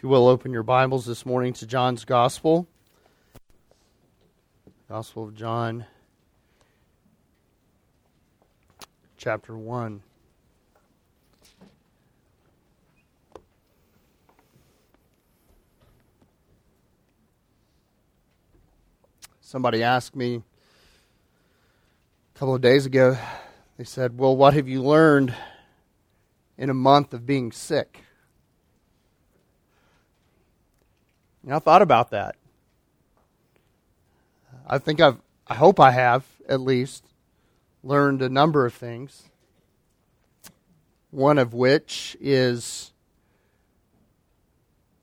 If you will, open your Bibles this morning to John's Gospel. Gospel of John, chapter 1. Somebody asked me a couple of days ago, they said, Well, what have you learned in a month of being sick? And I thought about that. I think I've, I hope I have, at least, learned a number of things. One of which is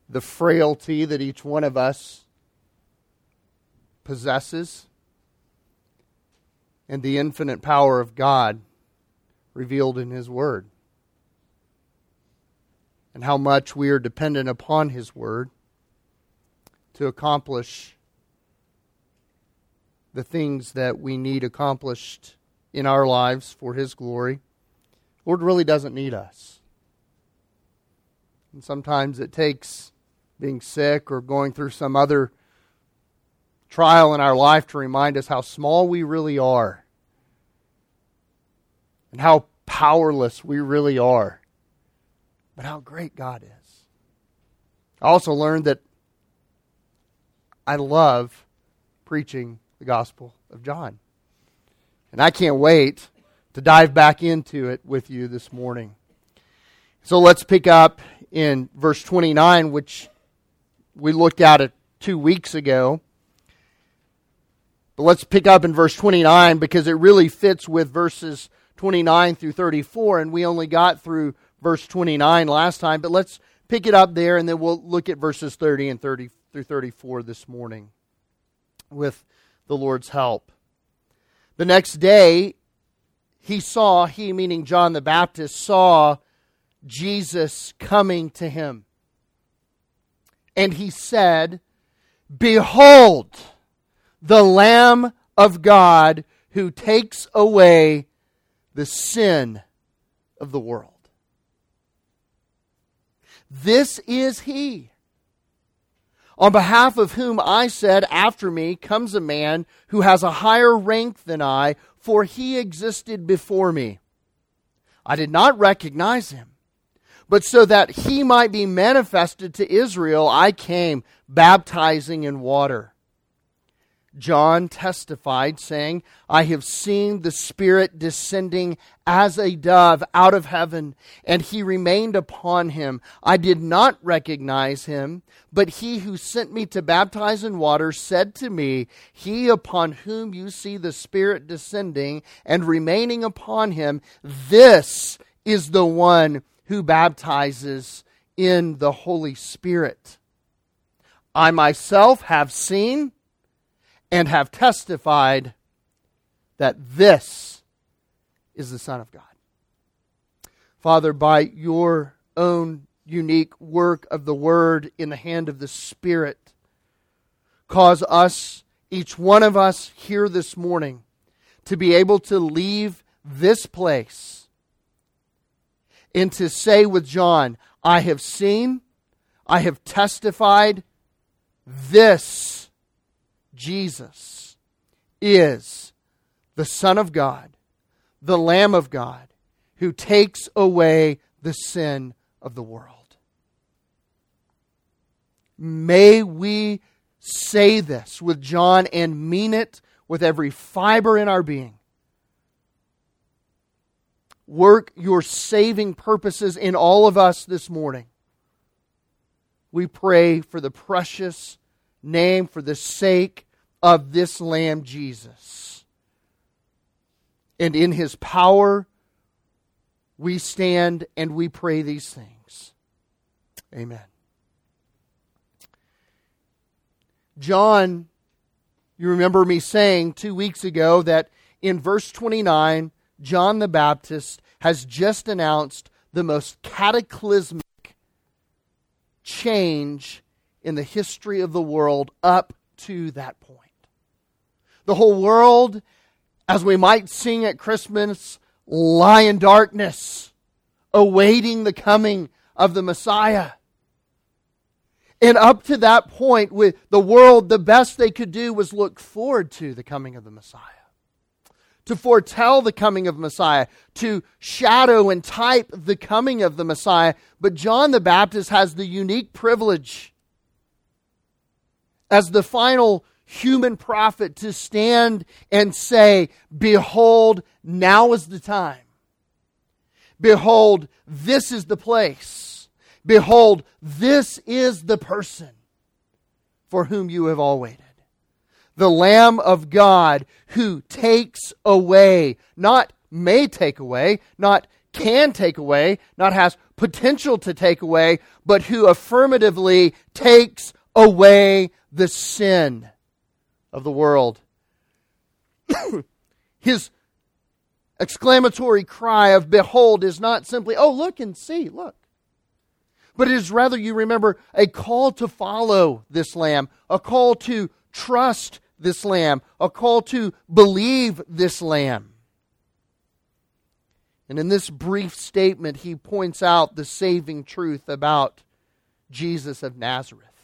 the frailty that each one of us possesses and the infinite power of God revealed in His Word. And how much we are dependent upon His Word to accomplish the things that we need accomplished in our lives for His glory. Lord really doesn't need us. And sometimes it takes being sick or going through some other trial in our life to remind us how small we really are and how powerless we really are, but how great God is. I also learned that I love preaching the Gospel of John. And I can't wait to dive back into it with you this morning. So let's pick up in verse 29, which we looked at it two weeks ago. But let's pick up in verse 29 because it really fits with verses 29 through 34, and we only got through verse 29 last time. But let's pick it up there, and then we'll look at verses 30 and 30 through 34 this morning with the Lord's help. The next day, he saw, he meaning John the Baptist, saw Jesus coming to him. And he said, Behold, the Lamb of God who takes away the sin of the world. This is he on behalf of whom I said, After me comes a man who has a higher rank than I, for he existed before me. I did not recognize him. But so that he might be manifested to Israel, I came baptizing in water. John testified, saying, I have seen the Spirit descending as a dove out of heaven, and he remained upon him. I did not recognize him, but he who sent me to baptize in water said to me, He upon whom you see the Spirit descending and remaining upon him, this is the one who baptizes in the Holy Spirit. I myself have seen and have testified that this is the Son of God. Father, by your own unique work of the Word in the hand of the Spirit, cause us, each one of us here this morning, to be able to leave this place and to say with John, I have seen, I have testified, this Jesus is the Son of God, the Lamb of God, who takes away the sin of the world. May we say this with John and mean it with every fiber in our being. Work your saving purposes in all of us this morning. We pray for the precious name, for the sake of this Lamb Jesus. And in his power, we stand and we pray these things. Amen. John, you remember me saying two weeks ago that in verse 29, John the Baptist has just announced the most cataclysmic change in the history of the world up to that point. The whole world, as we might sing at Christmas, lie in darkness, awaiting the coming of the Messiah. And up to that point, with the world, the best they could do was look forward to the coming of the Messiah, to foretell the coming of Messiah, to shadow and type the coming of the Messiah. But John the Baptist has the unique privilege as the final human prophet to stand and say, Behold, now is the time. Behold, this is the place. Behold, this is the person for whom you have all waited. The Lamb of God who takes away, not may take away, not can take away, not has potential to take away, but who affirmatively takes away the sin of the world. His exclamatory cry of behold is not simply, oh, look and see, look. But it is rather, you remember, a call to follow this lamb, a call to trust this lamb, a call to believe this lamb. And in this brief statement, he points out the saving truth about Jesus of Nazareth.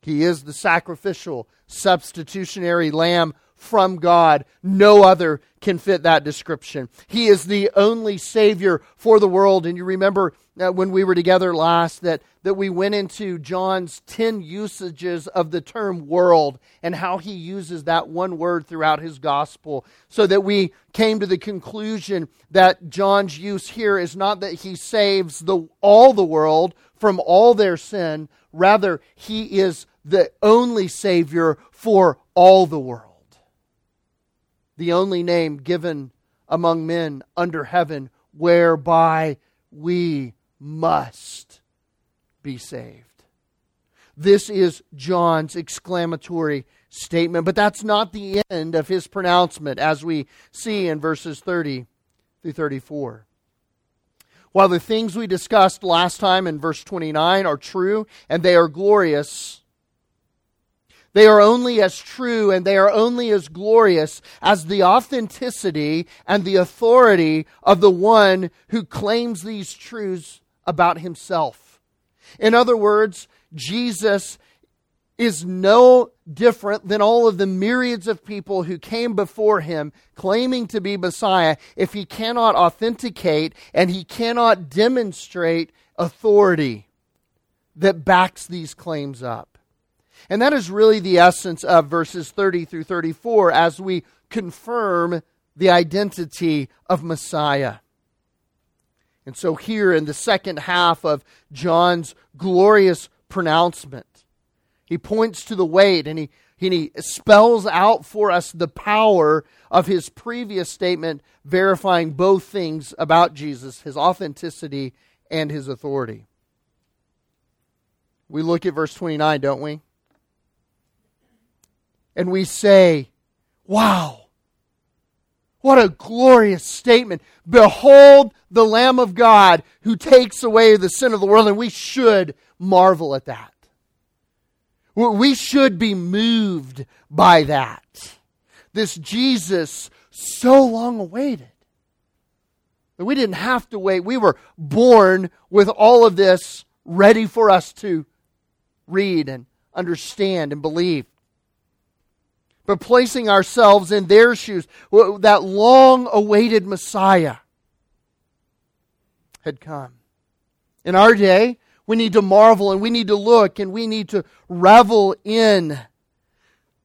He is the sacrificial, substitutionary lamb from God. No other can fit that description. He is the only Savior for the world. And you remember uh, when we were together last that, that we went into John's 10 usages of the term world and how he uses that one word throughout his gospel, so that we came to the conclusion that John's use here is not that he saves the, all the world from all their sin, rather, he is the only Savior for all the world the only name given among men under heaven whereby we must be saved. This is John's exclamatory statement, but that's not the end of his pronouncement, as we see in verses 30 through 34. While the things we discussed last time in verse 29 are true and they are glorious, they are only as true and they are only as glorious as the authenticity and the authority of the one who claims these truths about himself. In other words, Jesus is no different than all of the myriads of people who came before him claiming to be Messiah if he cannot authenticate and he cannot demonstrate authority that backs these claims up. And that is really the essence of verses 30 through 34 as we confirm the identity of Messiah. And so, here in the second half of John's glorious pronouncement, he points to the weight and he, and he spells out for us the power of his previous statement, verifying both things about Jesus his authenticity and his authority. We look at verse 29, don't we? And we say, Wow, what a glorious statement. Behold the Lamb of God who takes away the sin of the world. And we should marvel at that. We should be moved by that. This Jesus, so long awaited. We didn't have to wait. We were born with all of this ready for us to read and understand and believe but placing ourselves in their shoes. That long awaited Messiah had come. In our day, we need to marvel and we need to look and we need to revel in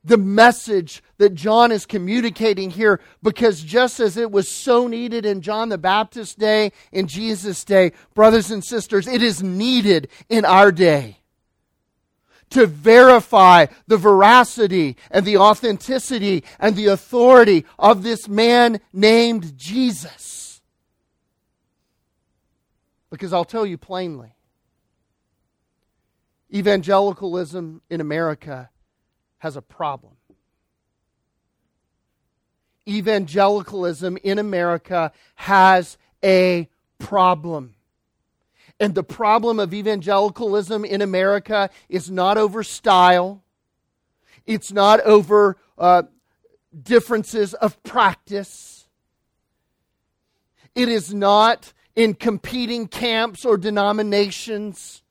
the message that John is communicating here because just as it was so needed in John the Baptist's day, in Jesus' day, brothers and sisters, it is needed in our day to verify the veracity and the authenticity and the authority of this man named Jesus. Because I'll tell you plainly evangelicalism in America has a problem. Evangelicalism in America has a problem. And the problem of evangelicalism in America is not over style, it's not over uh, differences of practice, it is not in competing camps or denominations.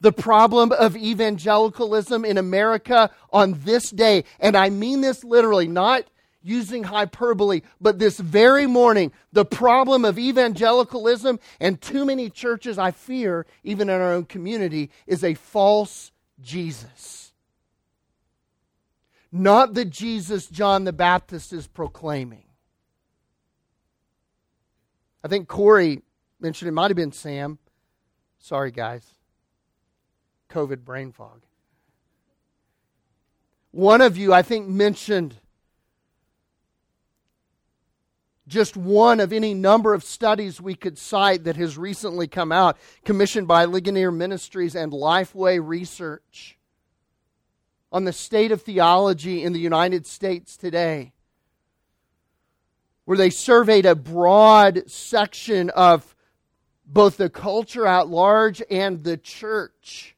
the problem of evangelicalism in America on this day, and I mean this literally, not using hyperbole, but this very morning, the problem of evangelicalism and too many churches, I fear, even in our own community, is a false Jesus. Not the Jesus John the Baptist is proclaiming. I think Corey mentioned it might have been Sam. Sorry, guys. COVID brain fog. One of you, I think, mentioned just one of any number of studies we could cite that has recently come out, commissioned by Ligonier Ministries and Lifeway Research on the state of theology in the United States today, where they surveyed a broad section of both the culture at large and the church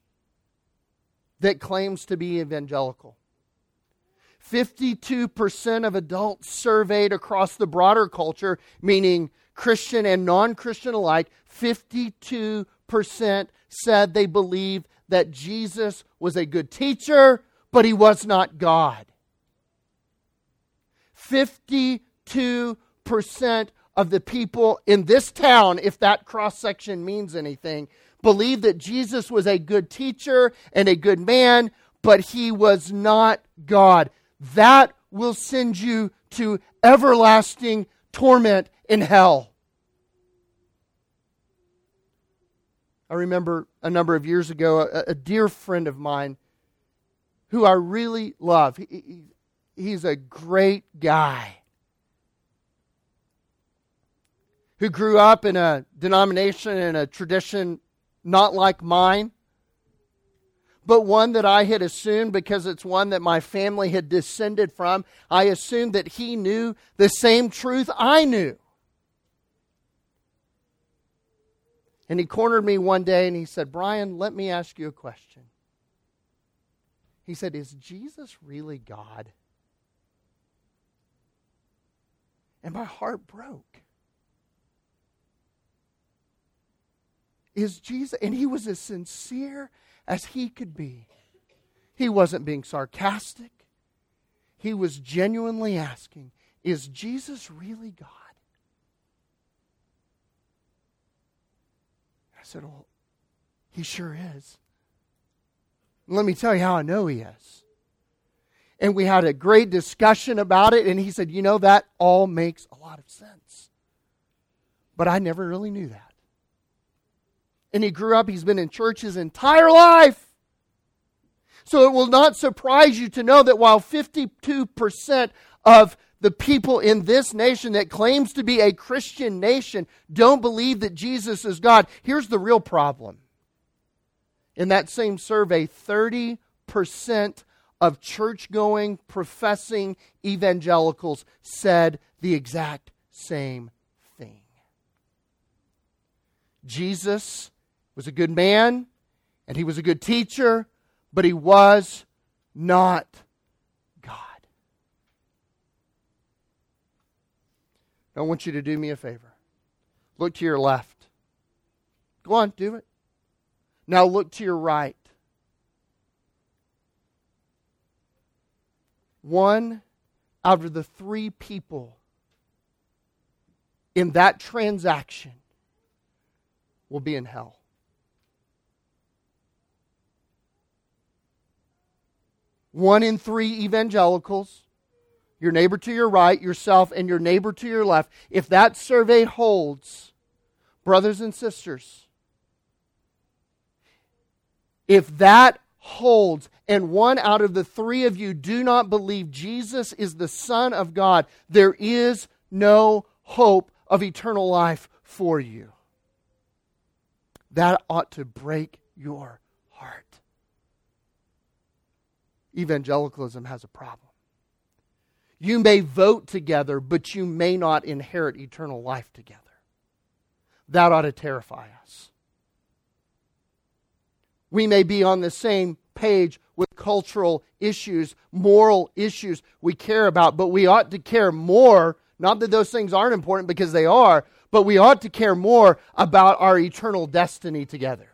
that claims to be evangelical. 52% of adults surveyed across the broader culture, meaning Christian and non Christian alike, 52% said they believe that Jesus was a good teacher, but he was not God. 52% of the people in this town, if that cross section means anything, believe that Jesus was a good teacher and a good man, but he was not God that will send you to everlasting torment in hell. I remember a number of years ago, a, a dear friend of mine who I really love. He, he, he's a great guy who grew up in a denomination and a tradition not like mine but one that I had assumed because it's one that my family had descended from. I assumed that he knew the same truth I knew. And he cornered me one day and he said, Brian, let me ask you a question. He said, Is Jesus really God? And my heart broke. Is Jesus, and he was as sincere as he could be. He wasn't being sarcastic. He was genuinely asking, Is Jesus really God? I said, Well, he sure is. let me tell you how I know he is. And we had a great discussion about it, and he said, You know, that all makes a lot of sense. But I never really knew that and he grew up, he's been in church his entire life. So it will not surprise you to know that while 52% of the people in this nation that claims to be a Christian nation don't believe that Jesus is God, here's the real problem. In that same survey, 30% of church going, professing evangelicals said the exact same thing. Jesus was a good man and he was a good teacher, but he was not God. I want you to do me a favor. Look to your left. Go on, do it. Now look to your right. One out of the three people in that transaction will be in hell. One in three evangelicals, your neighbor to your right, yourself, and your neighbor to your left, if that survey holds, brothers and sisters, if that holds, and one out of the three of you do not believe Jesus is the Son of God, there is no hope of eternal life for you. That ought to break your evangelicalism has a problem. You may vote together, but you may not inherit eternal life together. That ought to terrify us. We may be on the same page with cultural issues, moral issues we care about, but we ought to care more. Not that those things aren't important because they are, but we ought to care more about our eternal destiny together.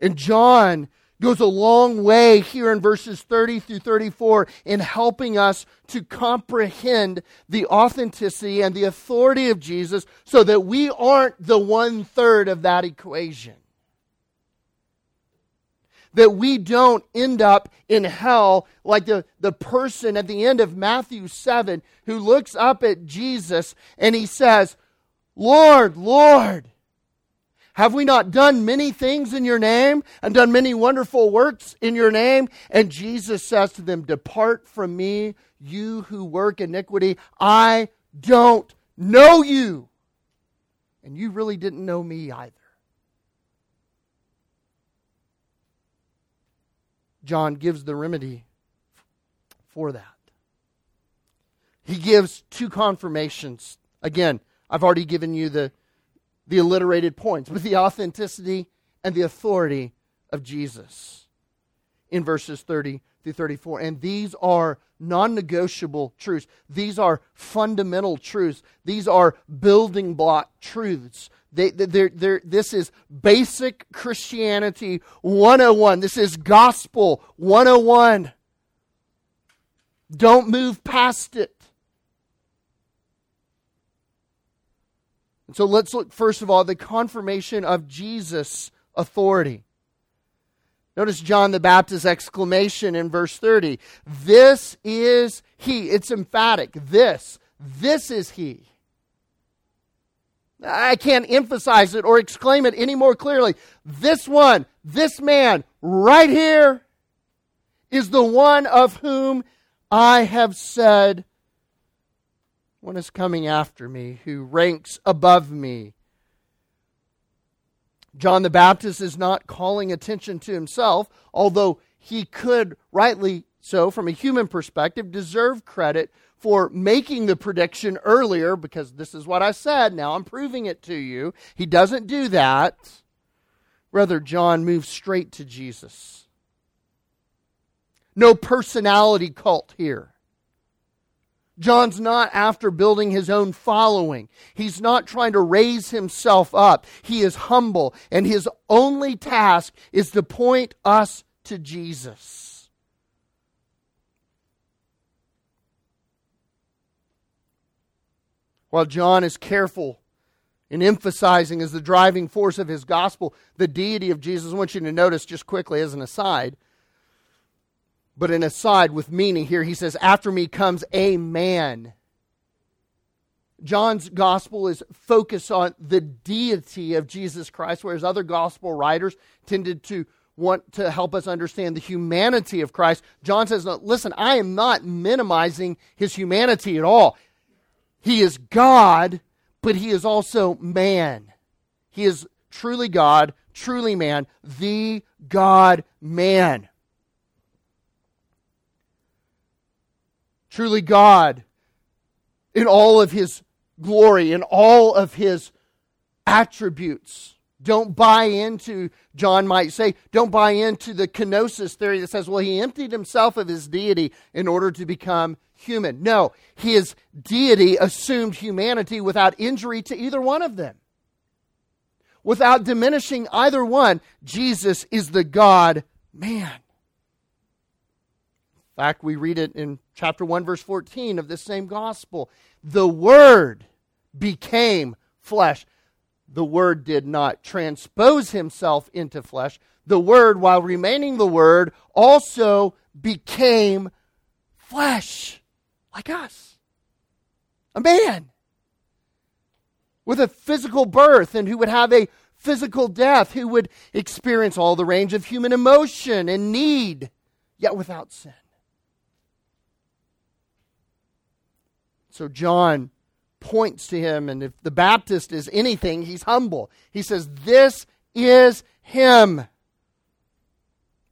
And John goes a long way here in verses 30 through 34 in helping us to comprehend the authenticity and the authority of Jesus so that we aren't the one third of that equation. That we don't end up in hell like the, the person at the end of Matthew 7 who looks up at Jesus and he says, Lord, Lord, have we not done many things in your name and done many wonderful works in your name? And Jesus says to them, Depart from me, you who work iniquity. I don't know you. And you really didn't know me either. John gives the remedy for that. He gives two confirmations. Again, I've already given you the the alliterated points, but the authenticity and the authority of Jesus in verses 30 through 34. And these are non negotiable truths. These are fundamental truths. These are building block truths. They, they're, they're, this is basic Christianity 101. This is gospel 101. Don't move past it. And so let's look first of all the confirmation of Jesus' authority. Notice John the Baptist's exclamation in verse 30. This is he. It's emphatic. This. This is he. I can't emphasize it or exclaim it any more clearly. This one, this man right here is the one of whom I have said, one is coming after me who ranks above me. John the Baptist is not calling attention to himself, although he could, rightly so, from a human perspective, deserve credit for making the prediction earlier because this is what I said. Now I'm proving it to you. He doesn't do that. Rather, John moves straight to Jesus. No personality cult here. John's not after building his own following. He's not trying to raise himself up. He is humble, and his only task is to point us to Jesus. While John is careful in emphasizing as the driving force of his gospel the deity of Jesus, I want you to notice just quickly as an aside but an aside with meaning here, he says, After me comes a man. John's gospel is focused on the deity of Jesus Christ, whereas other gospel writers tended to want to help us understand the humanity of Christ. John says, Listen, I am not minimizing his humanity at all. He is God, but he is also man. He is truly God, truly man, the God man. Truly God in all of his glory, in all of his attributes. Don't buy into, John might say, don't buy into the kenosis theory that says, well, he emptied himself of his deity in order to become human. No, his deity assumed humanity without injury to either one of them. Without diminishing either one, Jesus is the God man fact, we read it in chapter 1, verse 14 of this same gospel. The Word became flesh. The Word did not transpose himself into flesh. The Word, while remaining the Word, also became flesh, like us. A man with a physical birth and who would have a physical death, who would experience all the range of human emotion and need, yet without sin. So John points to him, and if the Baptist is anything, he's humble. He says, This is him.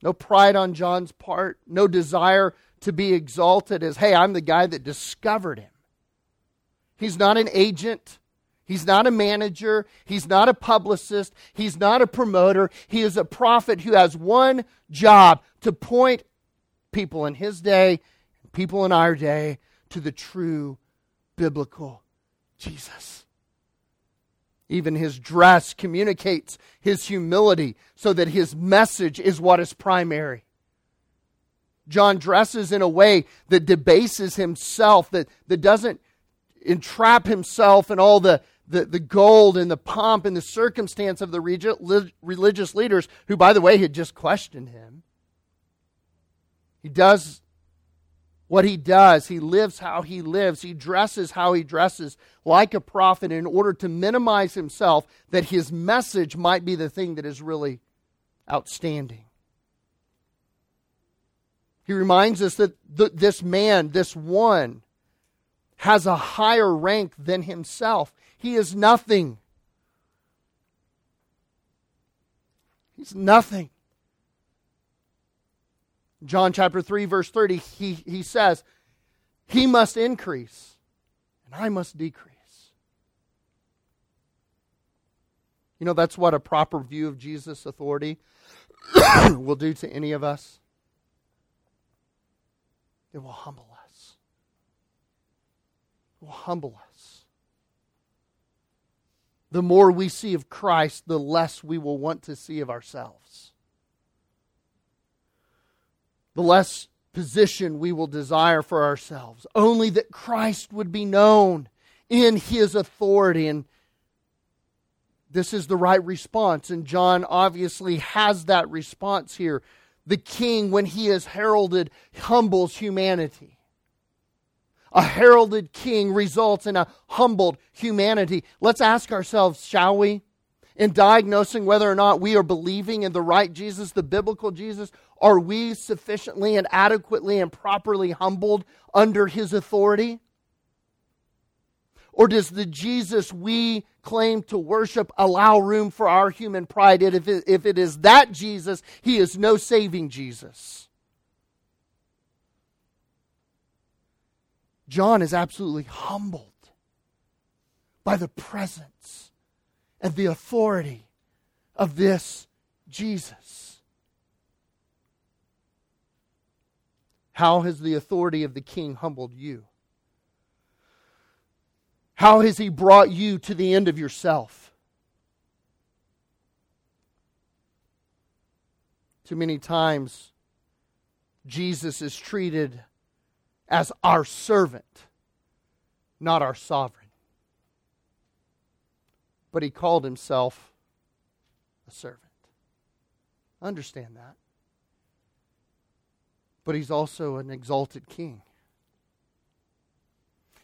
No pride on John's part, no desire to be exalted as, hey, I'm the guy that discovered him. He's not an agent. He's not a manager. He's not a publicist. He's not a promoter. He is a prophet who has one job to point people in his day, people in our day, to the true biblical Jesus. Even his dress communicates his humility so that his message is what is primary. John dresses in a way that debases himself, that, that doesn't entrap himself in all the, the, the gold and the pomp and the circumstance of the religious leaders, who, by the way, had just questioned him. He does what he does. He lives how he lives. He dresses how he dresses, like a prophet, in order to minimize himself, that his message might be the thing that is really outstanding. He reminds us that th- this man, this one, has a higher rank than himself. He is nothing. He's nothing. John chapter 3, verse 30, he, he says, He must increase, and I must decrease. You know, that's what a proper view of Jesus' authority will do to any of us. It will humble us. It will humble us. The more we see of Christ, the less we will want to see of ourselves the less position we will desire for ourselves. Only that Christ would be known in his authority. And this is the right response. And John obviously has that response here. The king, when he is heralded, humbles humanity. A heralded king results in a humbled humanity. Let's ask ourselves, shall we? In diagnosing whether or not we are believing in the right Jesus, the biblical Jesus, are we sufficiently and adequately and properly humbled under his authority? Or does the Jesus we claim to worship allow room for our human pride? And if it, if it is that Jesus, he is no saving Jesus. John is absolutely humbled by the presence and the authority of this Jesus. How has the authority of the king humbled you? How has he brought you to the end of yourself? Too many times, Jesus is treated as our servant, not our sovereign. But he called himself a servant. Understand that but he's also an exalted king.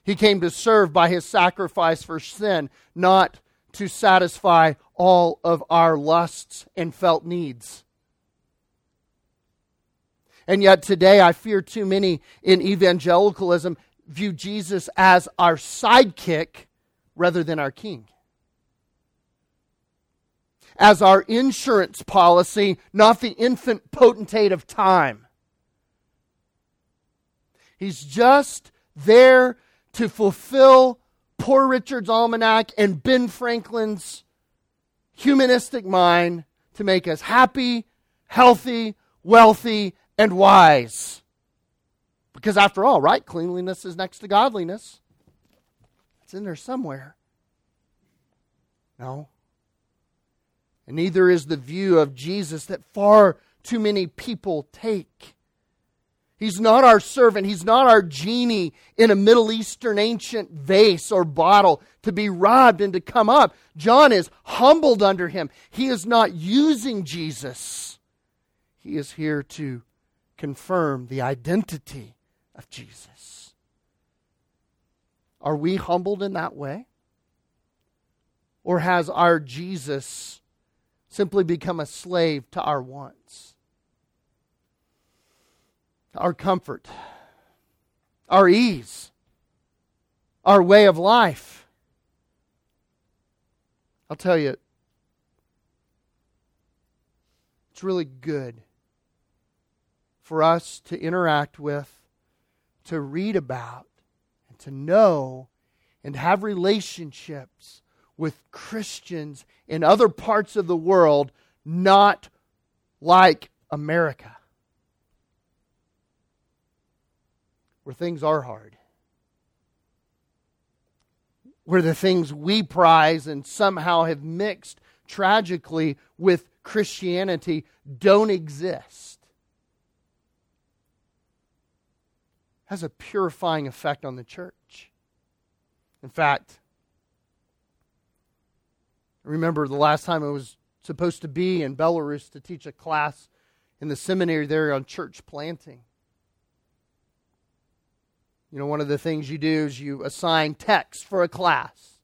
He came to serve by his sacrifice for sin, not to satisfy all of our lusts and felt needs. And yet today, I fear too many in evangelicalism view Jesus as our sidekick rather than our king. As our insurance policy, not the infant potentate of time. He's just there to fulfill Poor Richard's Almanac and Ben Franklin's humanistic mind to make us happy, healthy, wealthy, and wise. Because after all, right, cleanliness is next to godliness. It's in there somewhere. No. And neither is the view of Jesus that far too many people take. He's not our servant. He's not our genie in a Middle Eastern ancient vase or bottle to be robbed and to come up. John is humbled under him. He is not using Jesus. He is here to confirm the identity of Jesus. Are we humbled in that way? Or has our Jesus simply become a slave to our wants? our comfort, our ease, our way of life. I'll tell you, it's really good for us to interact with, to read about, and to know and have relationships with Christians in other parts of the world, not like America. where things are hard. where the things we prize and somehow have mixed tragically with Christianity don't exist. Has a purifying effect on the church. In fact, I remember the last time I was supposed to be in Belarus to teach a class in the seminary there on church planting. You know, one of the things you do is you assign text for a class.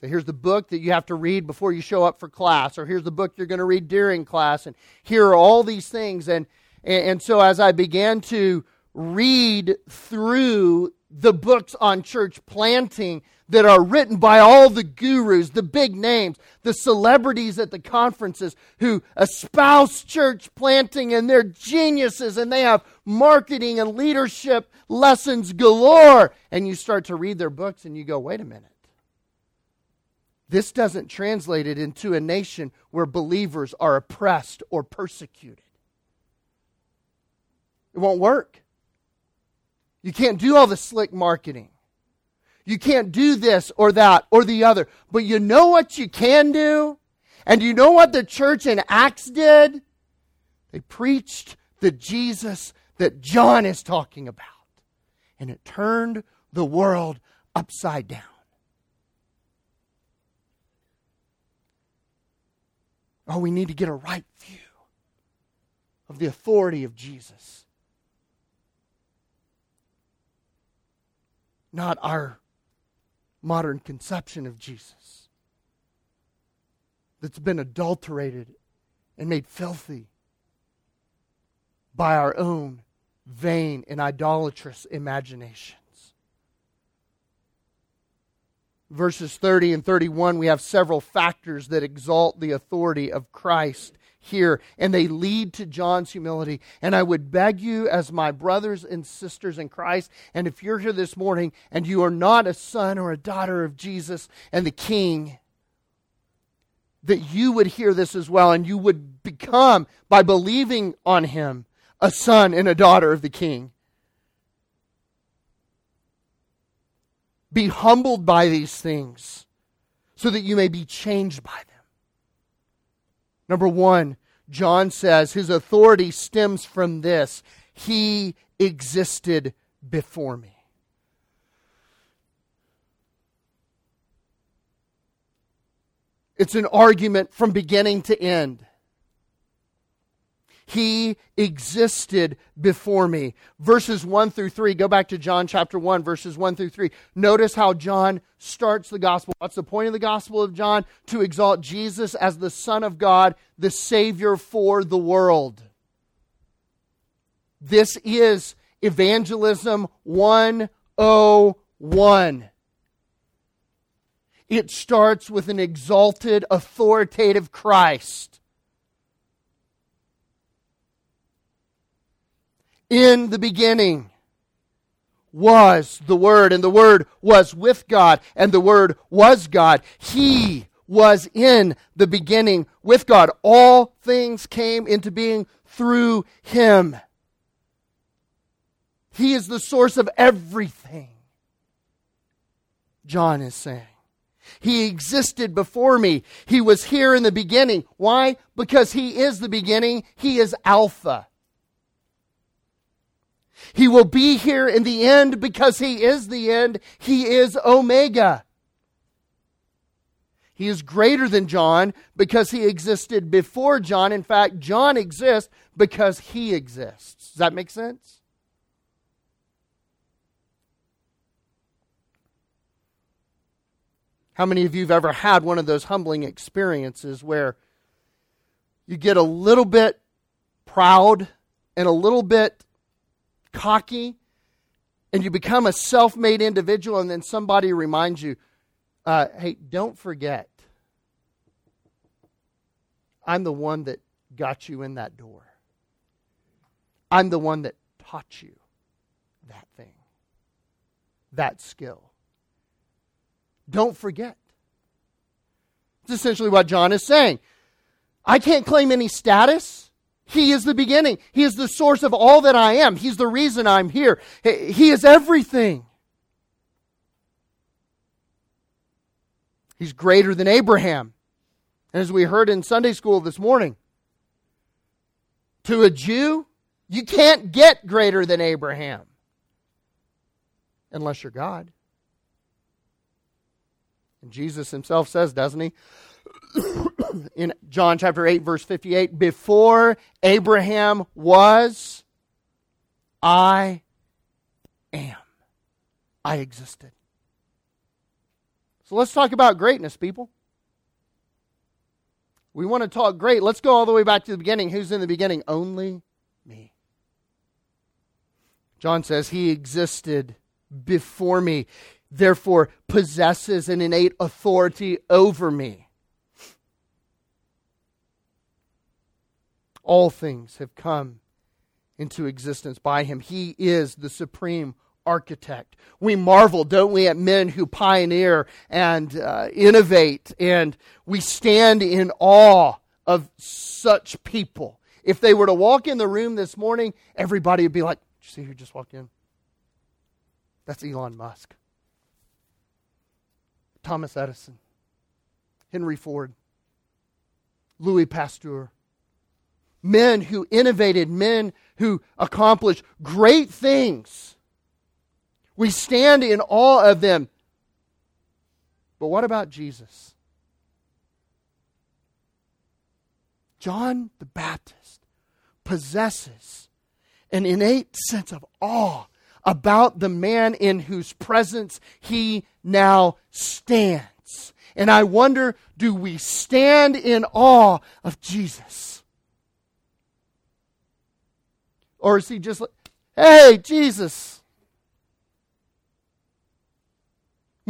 So here's the book that you have to read before you show up for class, or here's the book you're going to read during class, and here are all these things. And, and so as I began to read through the books on church planting that are written by all the gurus, the big names, the celebrities at the conferences who espouse church planting and they're geniuses and they have marketing and leadership lessons galore. And you start to read their books and you go, wait a minute. This doesn't translate it into a nation where believers are oppressed or persecuted. It won't work. You can't do all the slick marketing. You can't do this or that or the other. But you know what you can do? And you know what the church in Acts did? They preached the Jesus that John is talking about. And it turned the world upside down. Oh, we need to get a right view of the authority of Jesus. Not our modern conception of Jesus that's been adulterated and made filthy by our own vain and idolatrous imaginations. Verses 30 and 31, we have several factors that exalt the authority of Christ here, and they lead to John's humility. And I would beg you, as my brothers and sisters in Christ, and if you're here this morning and you are not a son or a daughter of Jesus and the King, that you would hear this as well and you would become, by believing on him, a son and a daughter of the King. Be humbled by these things so that you may be changed by them. Number one, John says his authority stems from this He existed before me. It's an argument from beginning to end. He existed before me. Verses 1 through 3, go back to John chapter 1, verses 1 through 3. Notice how John starts the gospel. What's the point of the gospel of John? To exalt Jesus as the Son of God, the Savior for the world. This is evangelism 101. It starts with an exalted, authoritative Christ. In the beginning was the Word, and the Word was with God, and the Word was God. He was in the beginning with God. All things came into being through Him. He is the source of everything. John is saying. He existed before me. He was here in the beginning. Why? Because He is the beginning. He is Alpha. He will be here in the end because He is the end. He is Omega. He is greater than John because He existed before John. In fact, John exists because He exists. Does that make sense? How many of you have ever had one of those humbling experiences where you get a little bit proud and a little bit cocky and you become a self made individual, and then somebody reminds you, uh, hey, don't forget, I'm the one that got you in that door. I'm the one that taught you that thing, that skill. Don't forget. It's essentially what John is saying. I can't claim any status. He is the beginning. He is the source of all that I am. He's the reason I'm here. He is everything. He's greater than Abraham. And as we heard in Sunday school this morning, to a Jew, you can't get greater than Abraham unless you're God. And Jesus himself says, doesn't he? in John chapter 8, verse 58 Before Abraham was, I am. I existed. So let's talk about greatness, people. We want to talk great. Let's go all the way back to the beginning. Who's in the beginning? Only me. John says, He existed before me, therefore possesses an innate authority over me. All things have come into existence by him. He is the supreme architect. We marvel, don't we, at men who pioneer and uh, innovate, and we stand in awe of such people. If they were to walk in the room this morning, everybody would be like, Did you see who just walked in? That's Elon Musk. Thomas Edison, Henry Ford, Louis Pasteur. Men who innovated, men who accomplished great things we stand in awe of them. But what about Jesus? John the Baptist possesses an innate sense of awe about the man in whose presence he now stands. And I wonder do we stand in awe of Jesus? Or is he just like, hey, Jesus?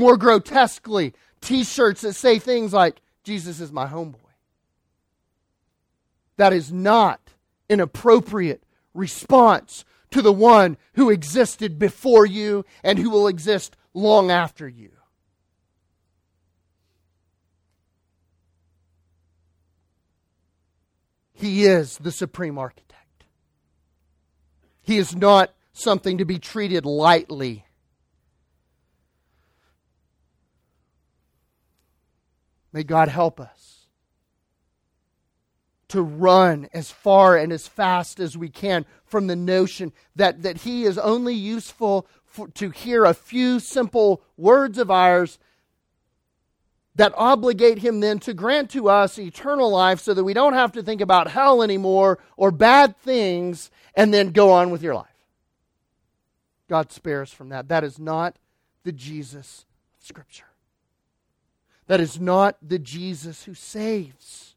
more grotesquely, t shirts that say things like, Jesus is my homeboy. That is not an appropriate response to the one who existed before you and who will exist long after you. He is the supreme architect. He is not something to be treated lightly. May God help us to run as far and as fast as we can from the notion that, that He is only useful for, to hear a few simple words of ours that obligate Him then to grant to us eternal life so that we don't have to think about hell anymore or bad things and then go on with your life. God spare us from that. That is not the Jesus of Scripture. That is not the Jesus who saves.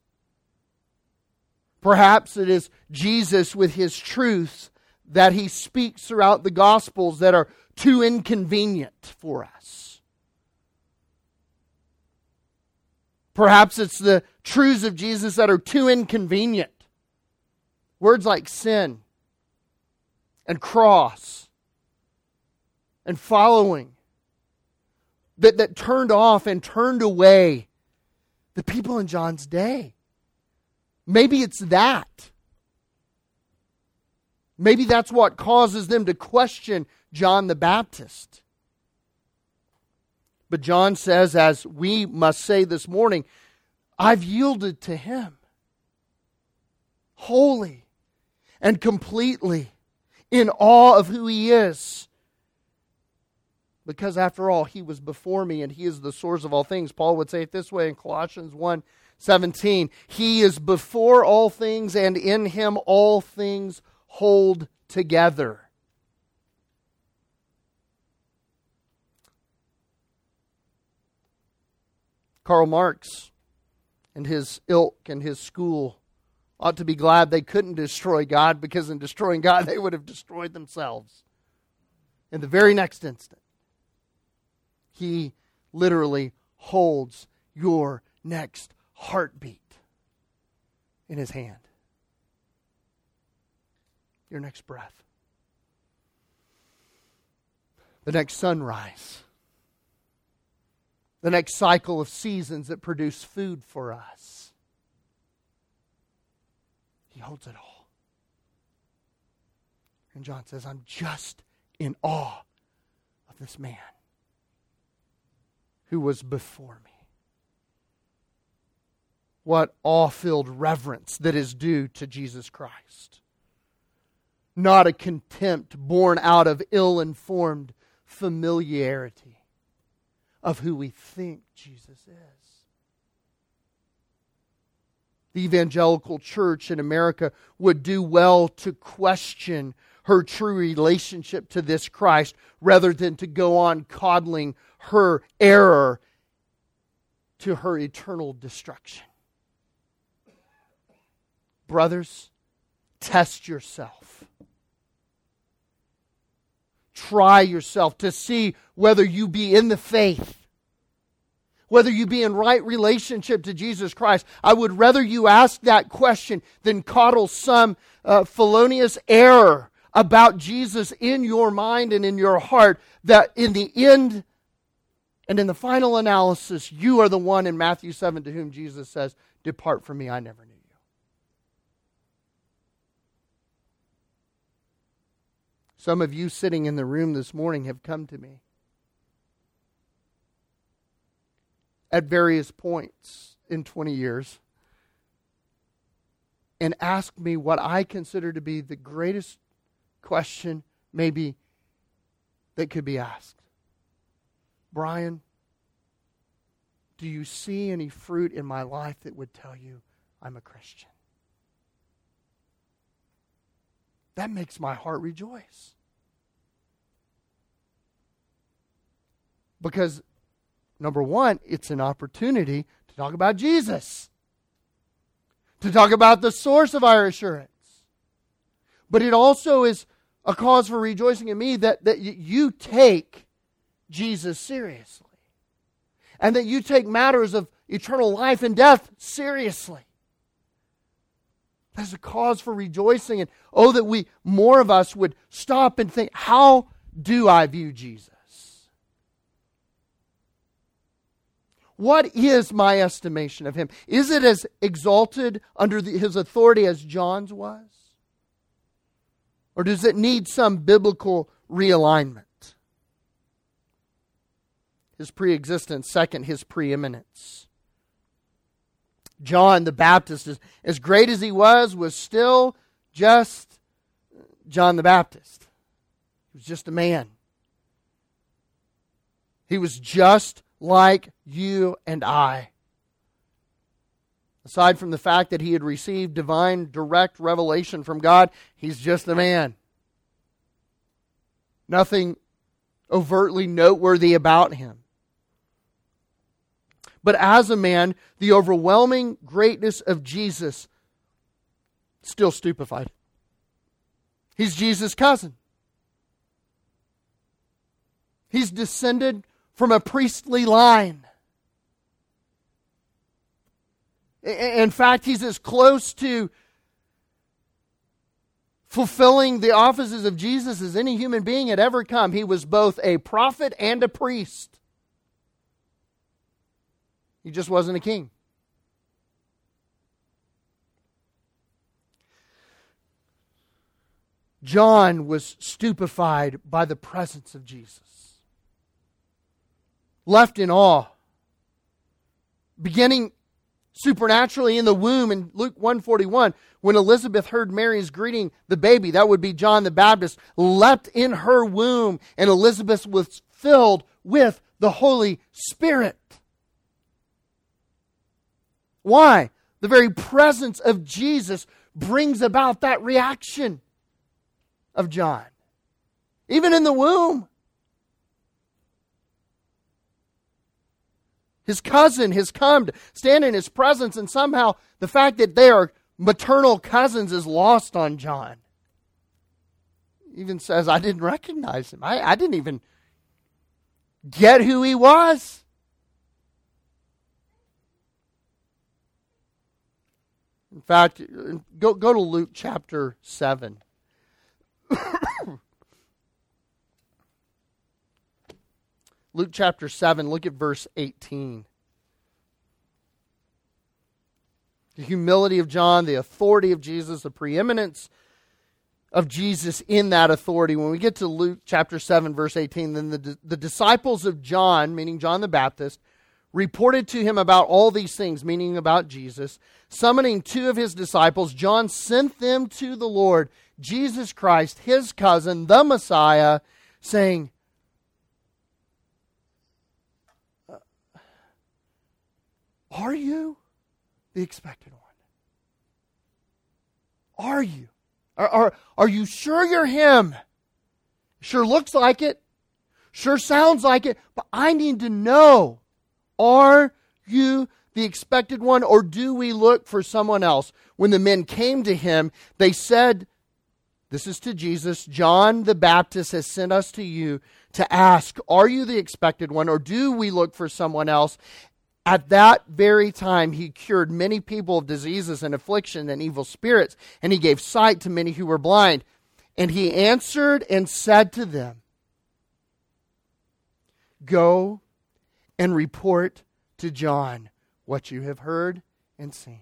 Perhaps it is Jesus with his truths that he speaks throughout the Gospels that are too inconvenient for us. Perhaps it's the truths of Jesus that are too inconvenient. Words like sin and cross and following that, that turned off and turned away the people in John's day. Maybe it's that. Maybe that's what causes them to question John the Baptist. But John says, as we must say this morning, I've yielded to him. Wholly and completely in awe of who he is. Because after all he was before me and he is the source of all things. Paul would say it this way in colossians 1 17 he is before all things and in him all things hold together karl marx and his ilk and his school ought to be glad they couldn't destroy god because in destroying god they would have destroyed themselves in the very next instant he literally holds your next heartbeat in his hand. Your next breath. The next sunrise. The next cycle of seasons that produce food for us. He holds it all. And John says, I'm just in awe of this man who was before me. what awe filled reverence that is due to Jesus Christ. Not a contempt born out of ill informed familiarity of who we think Jesus is. The evangelical church in America would do well to question her true relationship to this Christ rather than to go on coddling her error to her eternal destruction. Brothers, test yourself. Try yourself to see whether you be in the faith whether you be in right relationship to Jesus Christ. I would rather you ask that question than coddle some uh, felonious error about Jesus in your mind and in your heart that in the end and in the final analysis, you are the one in Matthew 7 to whom Jesus says, Depart from me, I never knew you. Some of you sitting in the room this morning have come to me at various points in 20 years and asked me what I consider to be the greatest question, maybe, that could be asked. Brian, do you see any fruit in my life that would tell you I'm a Christian? That makes my heart rejoice. Because Number one, it's an opportunity to talk about Jesus, to talk about the source of our assurance. But it also is a cause for rejoicing in me that, that you take Jesus seriously and that you take matters of eternal life and death seriously. That's a cause for rejoicing. And oh, that we, more of us, would stop and think, how do I view Jesus? What is my estimation of him? Is it as exalted under the, his authority as John's was? Or does it need some biblical realignment? His preexistence, second, his preeminence. John the Baptist, as, as great as he was, was still just John the Baptist. He was just a man. He was just like you and I. Aside from the fact that he had received divine direct revelation from God, he's just a man. Nothing overtly noteworthy about him. But as a man, the overwhelming greatness of Jesus still stupefied. He's Jesus' cousin. He's descended from a priestly line. In fact, he's as close to fulfilling the offices of Jesus as any human being had ever come. He was both a prophet and a priest. He just wasn't a king. John was stupefied by the presence of Jesus left in awe. Beginning supernaturally in the womb in Luke 141 when Elizabeth heard Mary's greeting the baby that would be John the Baptist leapt in her womb and Elizabeth was filled with the Holy Spirit. Why? The very presence of Jesus brings about that reaction of John. Even in the womb. His cousin has come to stand in his presence, and somehow the fact that they are maternal cousins is lost on John. even says, I didn't recognize him. I, I didn't even get who he was. In fact, go, go to Luke chapter 7. Luke chapter 7, look at verse 18. The humility of John, the authority of Jesus, the preeminence of Jesus in that authority. When we get to Luke chapter 7, verse 18, then the, the disciples of John, meaning John the Baptist, reported to him about all these things, meaning about Jesus. Summoning two of his disciples, John sent them to the Lord, Jesus Christ, his cousin, the Messiah, saying, uh, Are you the expected one? Are you? Are, are, are you sure you're him? Sure looks like it. Sure sounds like it. But I need to know are you the expected one, or do we look for someone else? When the men came to him, they said, This is to Jesus, John the Baptist has sent us to you to ask, Are you the expected one, or do we look for someone else? At that very time, he cured many people of diseases and affliction and evil spirits, and he gave sight to many who were blind. And he answered and said to them, Go and report to John what you have heard and seen.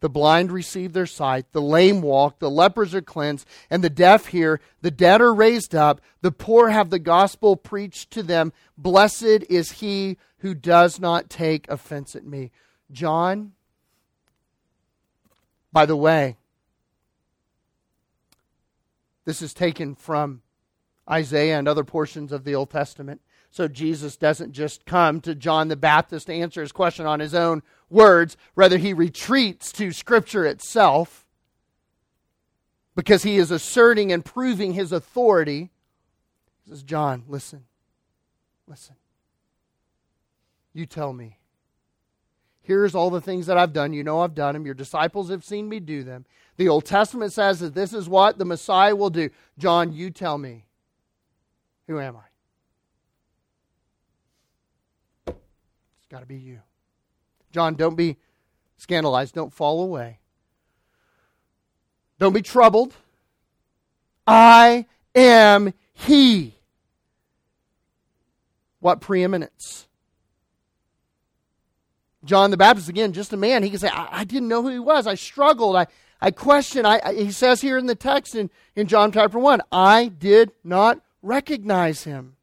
The blind receive their sight, the lame walk, the lepers are cleansed, and the deaf hear, the dead are raised up, the poor have the gospel preached to them. Blessed is he who does not take offense at me. John, by the way, this is taken from Isaiah and other portions of the Old Testament. So Jesus doesn't just come to John the Baptist to answer his question on his own words, rather, he retreats to Scripture itself because he is asserting and proving his authority. He says, John, listen, listen. You tell me. Here's all the things that I've done. You know I've done them. Your disciples have seen me do them. The Old Testament says that this is what the Messiah will do. John, you tell me. Who am I? It's got to be you. John, don't be scandalized. Don't fall away. Don't be troubled. I am He. What preeminence? John the Baptist, again, just a man. He can say, I, I didn't know who he was. I struggled. I, I questioned. I, I, he says here in the text in, in John chapter 1, I did not recognize him.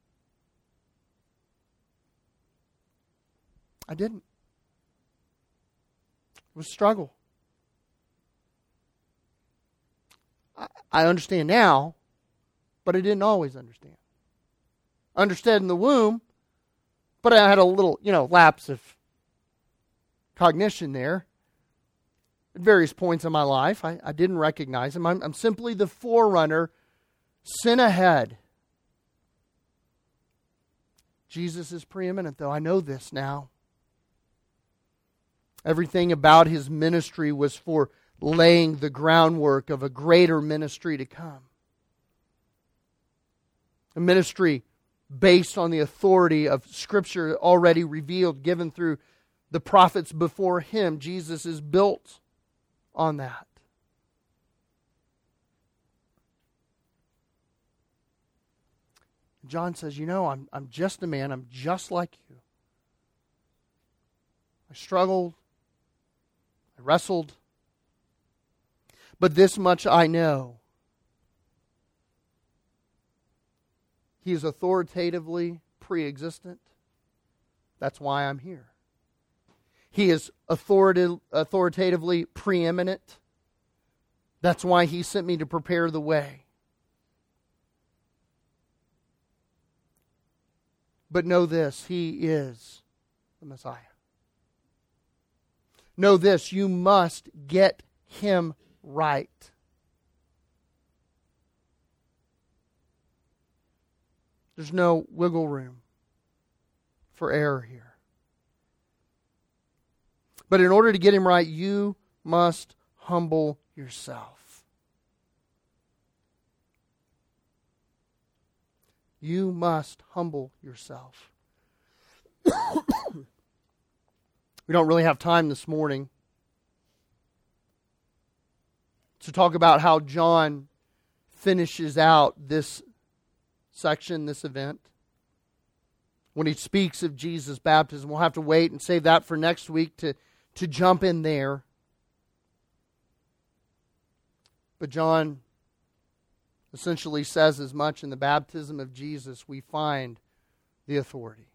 I didn't. It was struggle. I, I understand now, but I didn't always understand. Understood in the womb, but I had a little, you know, lapse of cognition there. At various points in my life, I, I didn't recognize him. I'm, I'm simply the forerunner, sin ahead. Jesus is preeminent, though. I know this now. Everything about his ministry was for laying the groundwork of a greater ministry to come. A ministry based on the authority of Scripture already revealed, given through the prophets before him. Jesus is built on that. John says, You know, I'm, I'm just a man. I'm just like you. I struggled I wrestled. But this much I know. He is authoritatively pre existent. That's why I'm here. He is authoritative, authoritatively preeminent. That's why he sent me to prepare the way. But know this He is the Messiah. Know this you must get him right. There's no wiggle room for error here. But in order to get him right, you must humble yourself. You must humble yourself. We don't really have time this morning to talk about how John finishes out this section, this event. When he speaks of Jesus' baptism, we'll have to wait and save that for next week to, to jump in there. But John essentially says as much in the baptism of Jesus, we find the authority.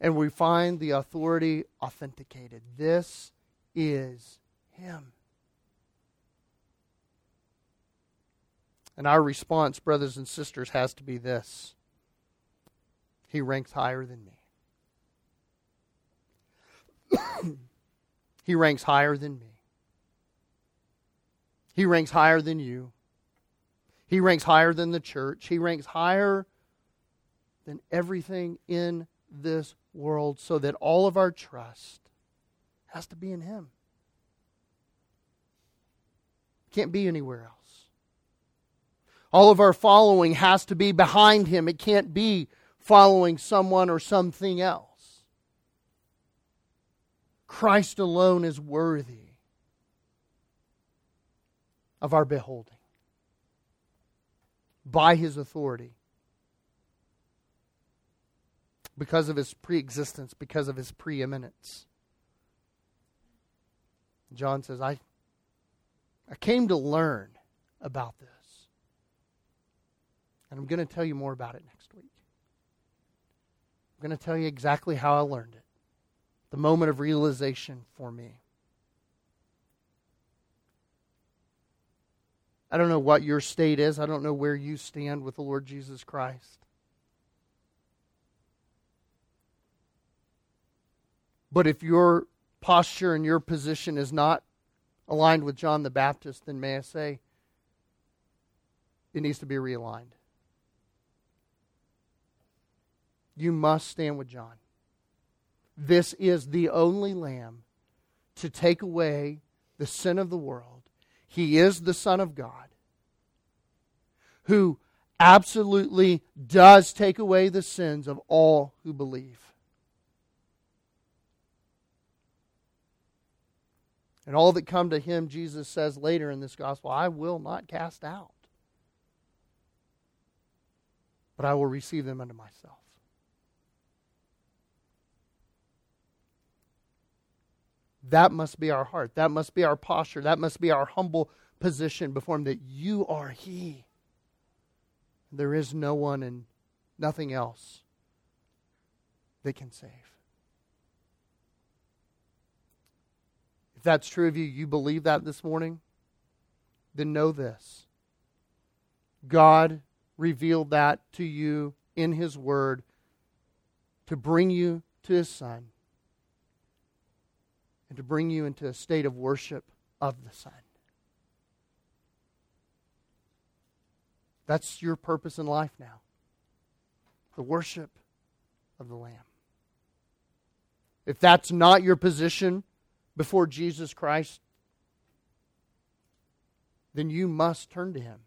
And we find the authority authenticated. This is Him. And our response, brothers and sisters, has to be this He ranks higher than me. he ranks higher than me. He ranks higher than you. He ranks higher than the church. He ranks higher than everything in this world, so that all of our trust has to be in Him. Can't be anywhere else. All of our following has to be behind Him. It can't be following someone or something else. Christ alone is worthy of our beholding by His authority. Because of his preexistence, because of his preeminence. John says, I, I came to learn about this. And I'm going to tell you more about it next week. I'm going to tell you exactly how I learned it. The moment of realization for me. I don't know what your state is. I don't know where you stand with the Lord Jesus Christ. But if your posture and your position is not aligned with John the Baptist, then may I say, it needs to be realigned. You must stand with John. This is the only Lamb to take away the sin of the world. He is the Son of God who absolutely does take away the sins of all who believe. And all that come to him, Jesus says later in this gospel, I will not cast out, but I will receive them unto myself. That must be our heart. That must be our posture. That must be our humble position before Him that you are He. There is no one and nothing else that can save. If that's true of you, you believe that this morning, then know this God revealed that to you in His Word to bring you to His Son and to bring you into a state of worship of the Son. That's your purpose in life now the worship of the Lamb. If that's not your position before Jesus Christ, then you must turn to Him.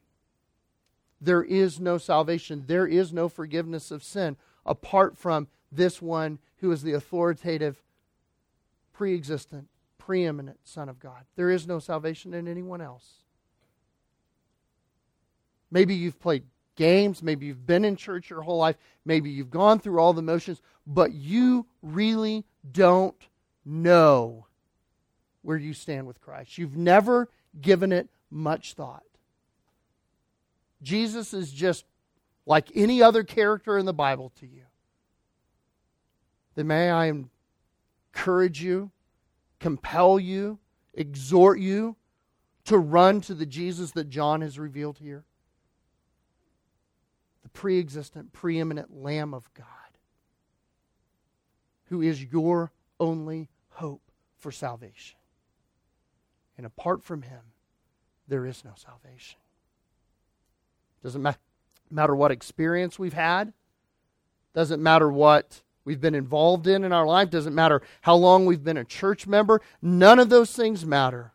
There is no salvation, there is no forgiveness of sin apart from this one who is the authoritative pre existent, preeminent Son of God. There is no salvation in anyone else. Maybe you've played games, maybe you've been in church your whole life, maybe you've gone through all the motions, but you really don't know where you stand with Christ. You've never given it much thought. Jesus is just like any other character in the Bible to you. Then may I encourage you, compel you, exhort you to run to the Jesus that John has revealed here. The pre existent, preeminent Lamb of God, who is your only hope for salvation. And apart from him, there is no salvation. Doesn't ma- matter what experience we've had, doesn't matter what we've been involved in in our life, doesn't matter how long we've been a church member. None of those things matter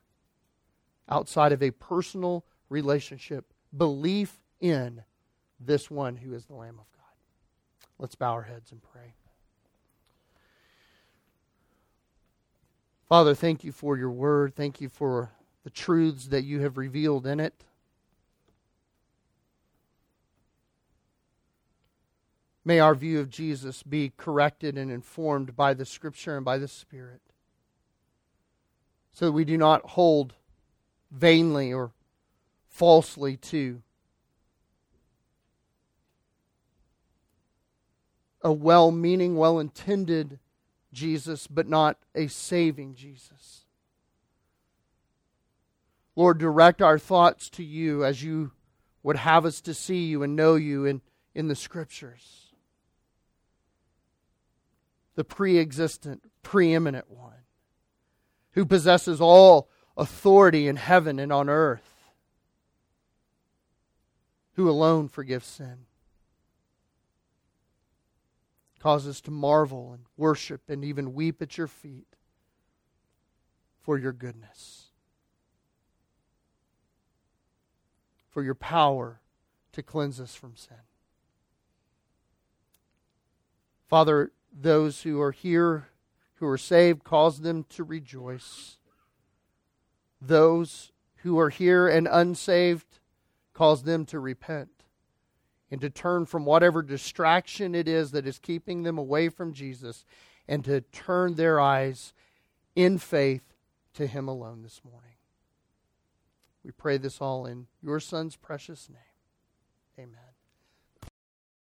outside of a personal relationship, belief in this one who is the Lamb of God. Let's bow our heads and pray. Father, thank you for your word. Thank you for the truths that you have revealed in it. May our view of Jesus be corrected and informed by the Scripture and by the Spirit. So that we do not hold vainly or falsely to a well meaning, well intended Jesus, but not a saving Jesus. Lord, direct our thoughts to you as you would have us to see you and know you in, in the Scriptures. The pre existent, preeminent one who possesses all authority in heaven and on earth, who alone forgives sin. Cause us to marvel and worship and even weep at your feet for your goodness, for your power to cleanse us from sin. Father, those who are here who are saved, cause them to rejoice. Those who are here and unsaved, cause them to repent and to turn from whatever distraction it is that is keeping them away from Jesus and to turn their eyes in faith to Him alone this morning. We pray this all in your Son's precious name. Amen.